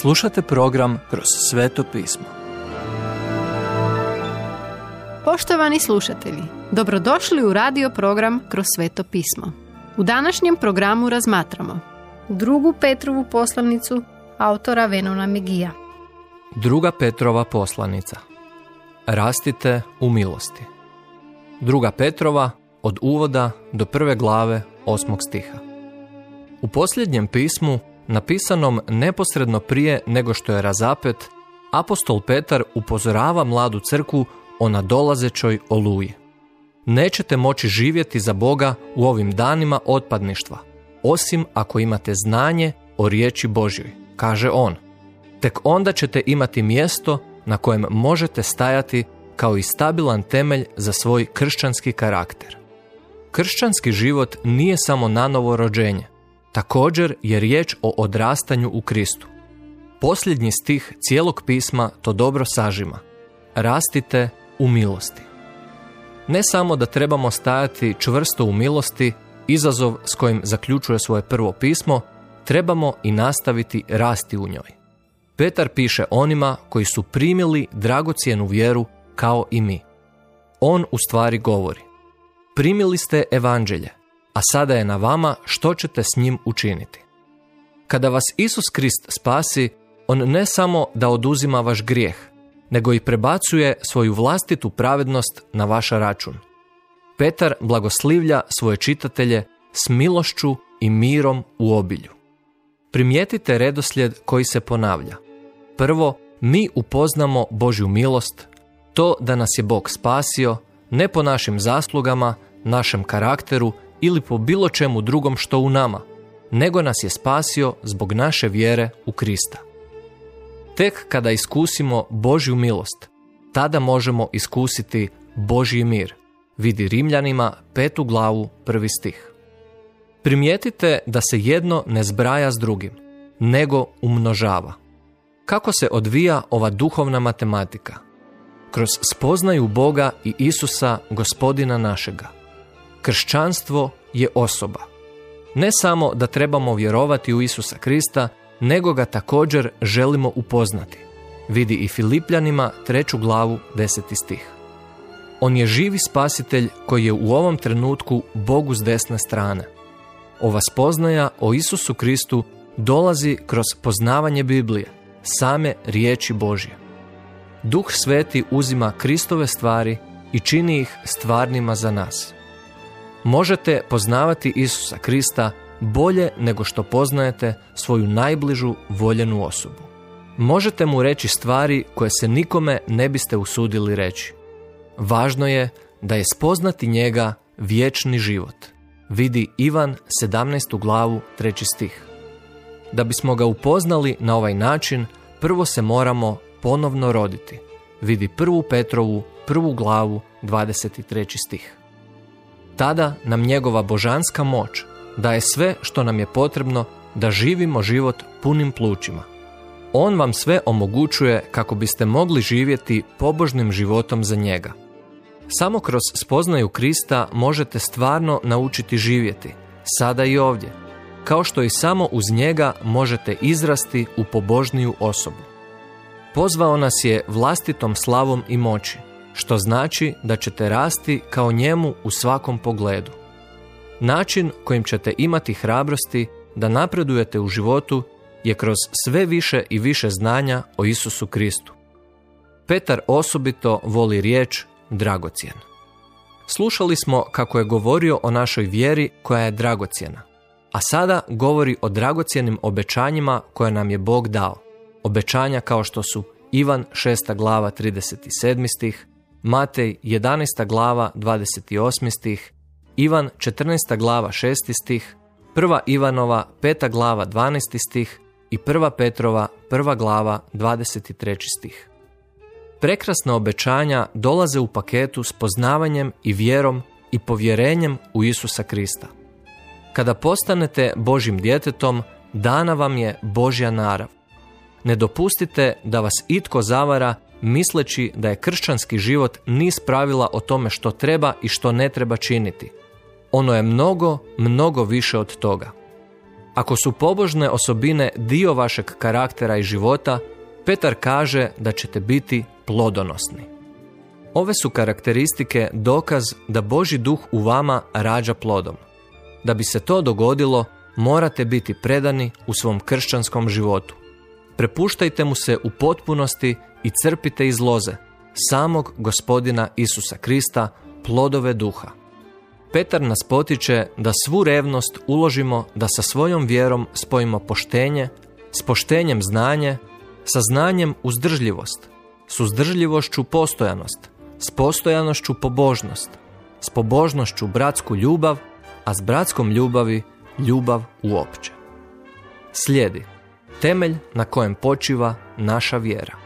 Slušate program Kroz sveto pismo. Poštovani slušatelji, dobrodošli u radio program Kroz sveto pismo. U današnjem programu razmatramo drugu Petrovu poslanicu autora Venona Megija. Druga Petrova poslanica. Rastite u milosti. Druga Petrova od uvoda do prve glave osmog stiha. U posljednjem pismu napisanom neposredno prije nego što je razapet, apostol Petar upozorava mladu crkvu o nadolazećoj oluji. Nećete moći živjeti za Boga u ovim danima otpadništva, osim ako imate znanje o riječi Božjoj, kaže on. Tek onda ćete imati mjesto na kojem možete stajati kao i stabilan temelj za svoj kršćanski karakter. Kršćanski život nije samo nanovo rođenje, Također je riječ o odrastanju u Kristu. Posljednji stih cijelog pisma to dobro sažima. Rastite u milosti. Ne samo da trebamo stajati čvrsto u milosti, izazov s kojim zaključuje svoje prvo pismo, trebamo i nastaviti rasti u njoj. Petar piše onima koji su primili dragocjenu vjeru kao i mi. On u stvari govori. Primili ste evanđelje, a sada je na vama što ćete s njim učiniti. Kada vas Isus Krist spasi, on ne samo da oduzima vaš grijeh, nego i prebacuje svoju vlastitu pravednost na vaš račun. Petar blagoslivlja svoje čitatelje s milošću i mirom u obilju. Primijetite redoslijed koji se ponavlja. Prvo, mi upoznamo Božju milost, to da nas je Bog spasio, ne po našim zaslugama, našem karakteru ili po bilo čemu drugom što u nama, nego nas je spasio zbog naše vjere u Krista. Tek kada iskusimo Božju milost, tada možemo iskusiti Božji mir. Vidi Rimljanima petu glavu prvi stih. Primijetite da se jedno ne zbraja s drugim, nego umnožava. Kako se odvija ova duhovna matematika? Kroz spoznaju Boga i Isusa, gospodina našega. Kršćanstvo je osoba. Ne samo da trebamo vjerovati u Isusa Krista, nego ga također želimo upoznati. Vidi i Filipljanima treću glavu deseti stih. On je živi spasitelj koji je u ovom trenutku Bogu s desne strane. Ova spoznaja o Isusu Kristu dolazi kroz poznavanje Biblije, same riječi Božje. Duh Sveti uzima Kristove stvari i čini ih stvarnima za nas možete poznavati Isusa Krista bolje nego što poznajete svoju najbližu voljenu osobu. Možete mu reći stvari koje se nikome ne biste usudili reći. Važno je da je spoznati njega vječni život. Vidi Ivan 17. glavu 3. stih. Da bismo ga upoznali na ovaj način, prvo se moramo ponovno roditi. Vidi prvu Petrovu, prvu glavu, 23. stih. Tada nam njegova božanska moć daje sve što nam je potrebno da živimo život punim plućima. On vam sve omogućuje kako biste mogli živjeti pobožnim životom za njega. Samo kroz spoznaju Krista možete stvarno naučiti živjeti, sada i ovdje, kao što i samo uz njega možete izrasti u pobožniju osobu. Pozvao nas je vlastitom slavom i moći, što znači da ćete rasti kao njemu u svakom pogledu. Način kojim ćete imati hrabrosti da napredujete u životu je kroz sve više i više znanja o Isusu Kristu. Petar osobito voli riječ dragocjen. Slušali smo kako je govorio o našoj vjeri koja je dragocjena, a sada govori o dragocjenim obećanjima koje nam je Bog dao. Obećanja kao što su Ivan 6. glava 37. stih, Matej 11. glava 28. stih, Ivan 14. glava 6. stih, 1. Ivanova 5. glava 12. stih i 1. Petrova 1. glava 23. stih. Prekrasna obećanja dolaze u paketu s poznavanjem i vjerom i povjerenjem u Isusa Krista. Kada postanete Božim djetetom, dana vam je Božja narav. Ne dopustite da vas itko zavara misleći da je kršćanski život niz pravila o tome što treba i što ne treba činiti. Ono je mnogo, mnogo više od toga. Ako su pobožne osobine dio vašeg karaktera i života, Petar kaže da ćete biti plodonosni. Ove su karakteristike dokaz da Boži duh u vama rađa plodom. Da bi se to dogodilo, morate biti predani u svom kršćanskom životu. Prepuštajte mu se u potpunosti i crpite iz loze, samog gospodina Isusa Krista, plodove duha. Petar nas potiče da svu revnost uložimo da sa svojom vjerom spojimo poštenje, s poštenjem znanje, sa znanjem uzdržljivost, s uzdržljivošću postojanost, s postojanošću pobožnost, s pobožnošću bratsku ljubav, a s bratskom ljubavi ljubav uopće. Slijedi temelj na kojem počiva naša vjera.